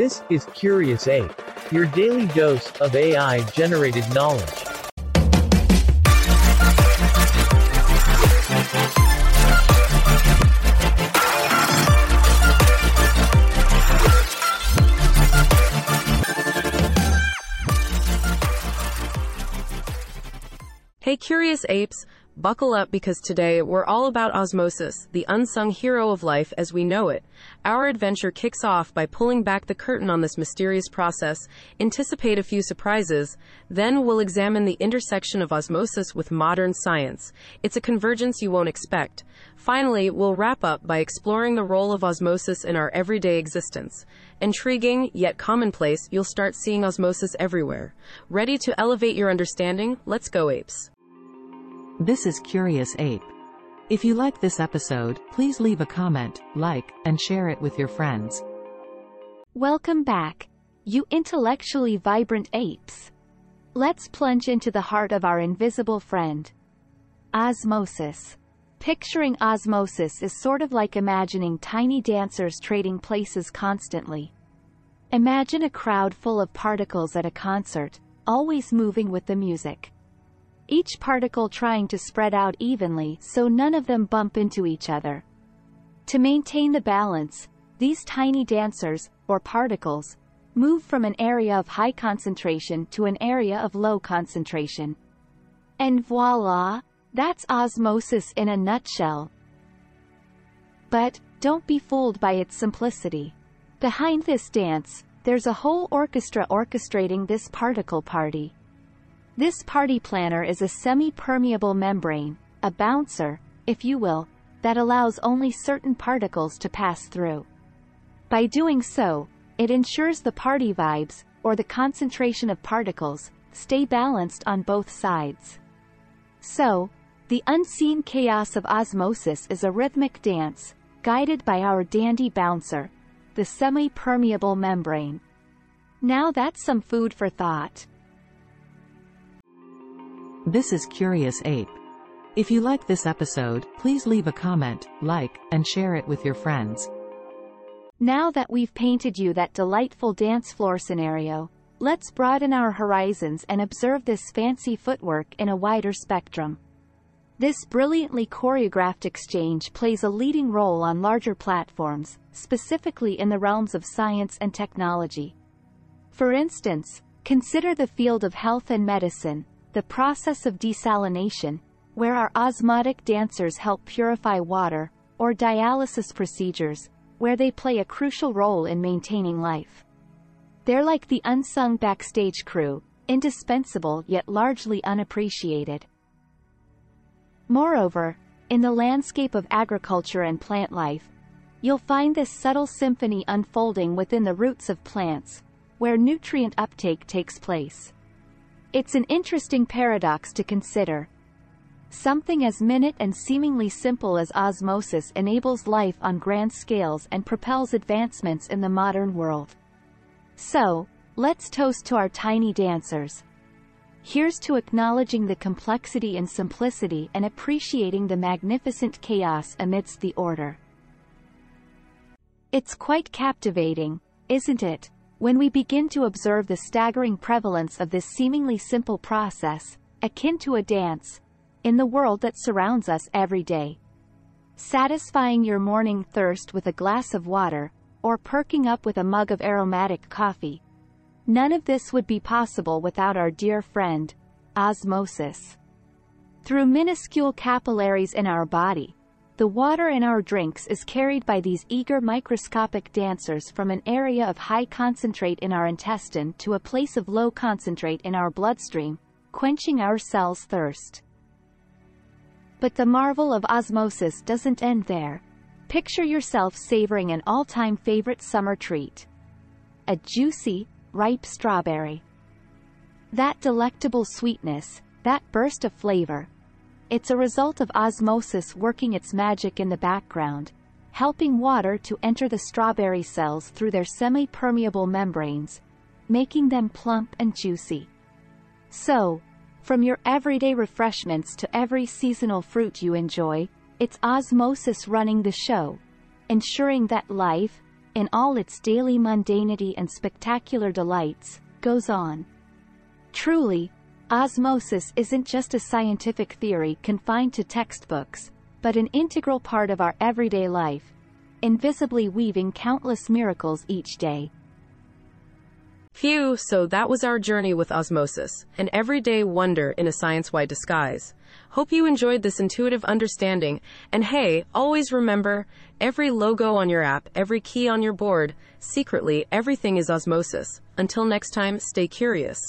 This is Curious Ape, your daily dose of AI generated knowledge. Hey curious apes, buckle up because today we're all about osmosis, the unsung hero of life as we know it. Our adventure kicks off by pulling back the curtain on this mysterious process, anticipate a few surprises, then we'll examine the intersection of osmosis with modern science. It's a convergence you won't expect. Finally, we'll wrap up by exploring the role of osmosis in our everyday existence. Intriguing, yet commonplace, you'll start seeing osmosis everywhere. Ready to elevate your understanding? Let's go, apes. This is Curious Ape. If you like this episode, please leave a comment, like, and share it with your friends. Welcome back, you intellectually vibrant apes. Let's plunge into the heart of our invisible friend. Osmosis. Picturing osmosis is sort of like imagining tiny dancers trading places constantly. Imagine a crowd full of particles at a concert, always moving with the music. Each particle trying to spread out evenly so none of them bump into each other. To maintain the balance, these tiny dancers, or particles, move from an area of high concentration to an area of low concentration. And voila, that's osmosis in a nutshell. But, don't be fooled by its simplicity. Behind this dance, there's a whole orchestra orchestrating this particle party. This party planner is a semi-permeable membrane, a bouncer, if you will, that allows only certain particles to pass through. By doing so, it ensures the party vibes, or the concentration of particles, stay balanced on both sides. So, the unseen chaos of osmosis is a rhythmic dance, guided by our dandy bouncer, the semi-permeable membrane. Now that's some food for thought. This is Curious Ape. If you like this episode, please leave a comment, like, and share it with your friends. Now that we've painted you that delightful dance floor scenario, let's broaden our horizons and observe this fancy footwork in a wider spectrum. This brilliantly choreographed exchange plays a leading role on larger platforms, specifically in the realms of science and technology. For instance, consider the field of health and medicine, the process of desalination, where our osmotic dancers help purify water, or dialysis procedures, where they play a crucial role in maintaining life. They're like the unsung backstage crew, indispensable yet largely unappreciated. Moreover, in the landscape of agriculture and plant life, you'll find this subtle symphony unfolding within the roots of plants, where nutrient uptake takes place. It's an interesting paradox to consider. Something as minute and seemingly simple as osmosis enables life on grand scales and propels advancements in the modern world. So, let's toast to our tiny dancers. Here's to acknowledging the complexity and simplicity and appreciating the magnificent chaos amidst the order. It's quite captivating, isn't it, when we begin to observe the staggering prevalence of this seemingly simple process, akin to a dance, in the world that surrounds us every day. Satisfying your morning thirst with a glass of water, or perking up with a mug of aromatic coffee. None of this would be possible without our dear friend, osmosis. Through minuscule capillaries in our body, the water in our drinks is carried by these eager microscopic dancers from an area of high concentrate in our intestine to a place of low concentrate in our bloodstream, quenching our cells' thirst. But the marvel of osmosis doesn't end there. Picture yourself savoring an all-time favorite summer treat. A juicy, ripe strawberry. That delectable sweetness, that burst of flavor. It's a result of osmosis working its magic in the background, helping water to enter the strawberry cells through their semi-permeable membranes, making them plump and juicy. So, from your everyday refreshments to every seasonal fruit you enjoy, it's osmosis running the show, ensuring that life, in all its daily mundanity and spectacular delights, goes on. Truly, osmosis isn't just a scientific theory confined to textbooks, but an integral part of our everyday life, invisibly weaving countless miracles each day. Phew, so that was our journey with osmosis, an everyday wonder in a science-wide disguise. Hope you enjoyed this intuitive understanding, and hey, always remember, every logo on your app, every key on your board, secretly, everything is osmosis. Until next time, stay curious.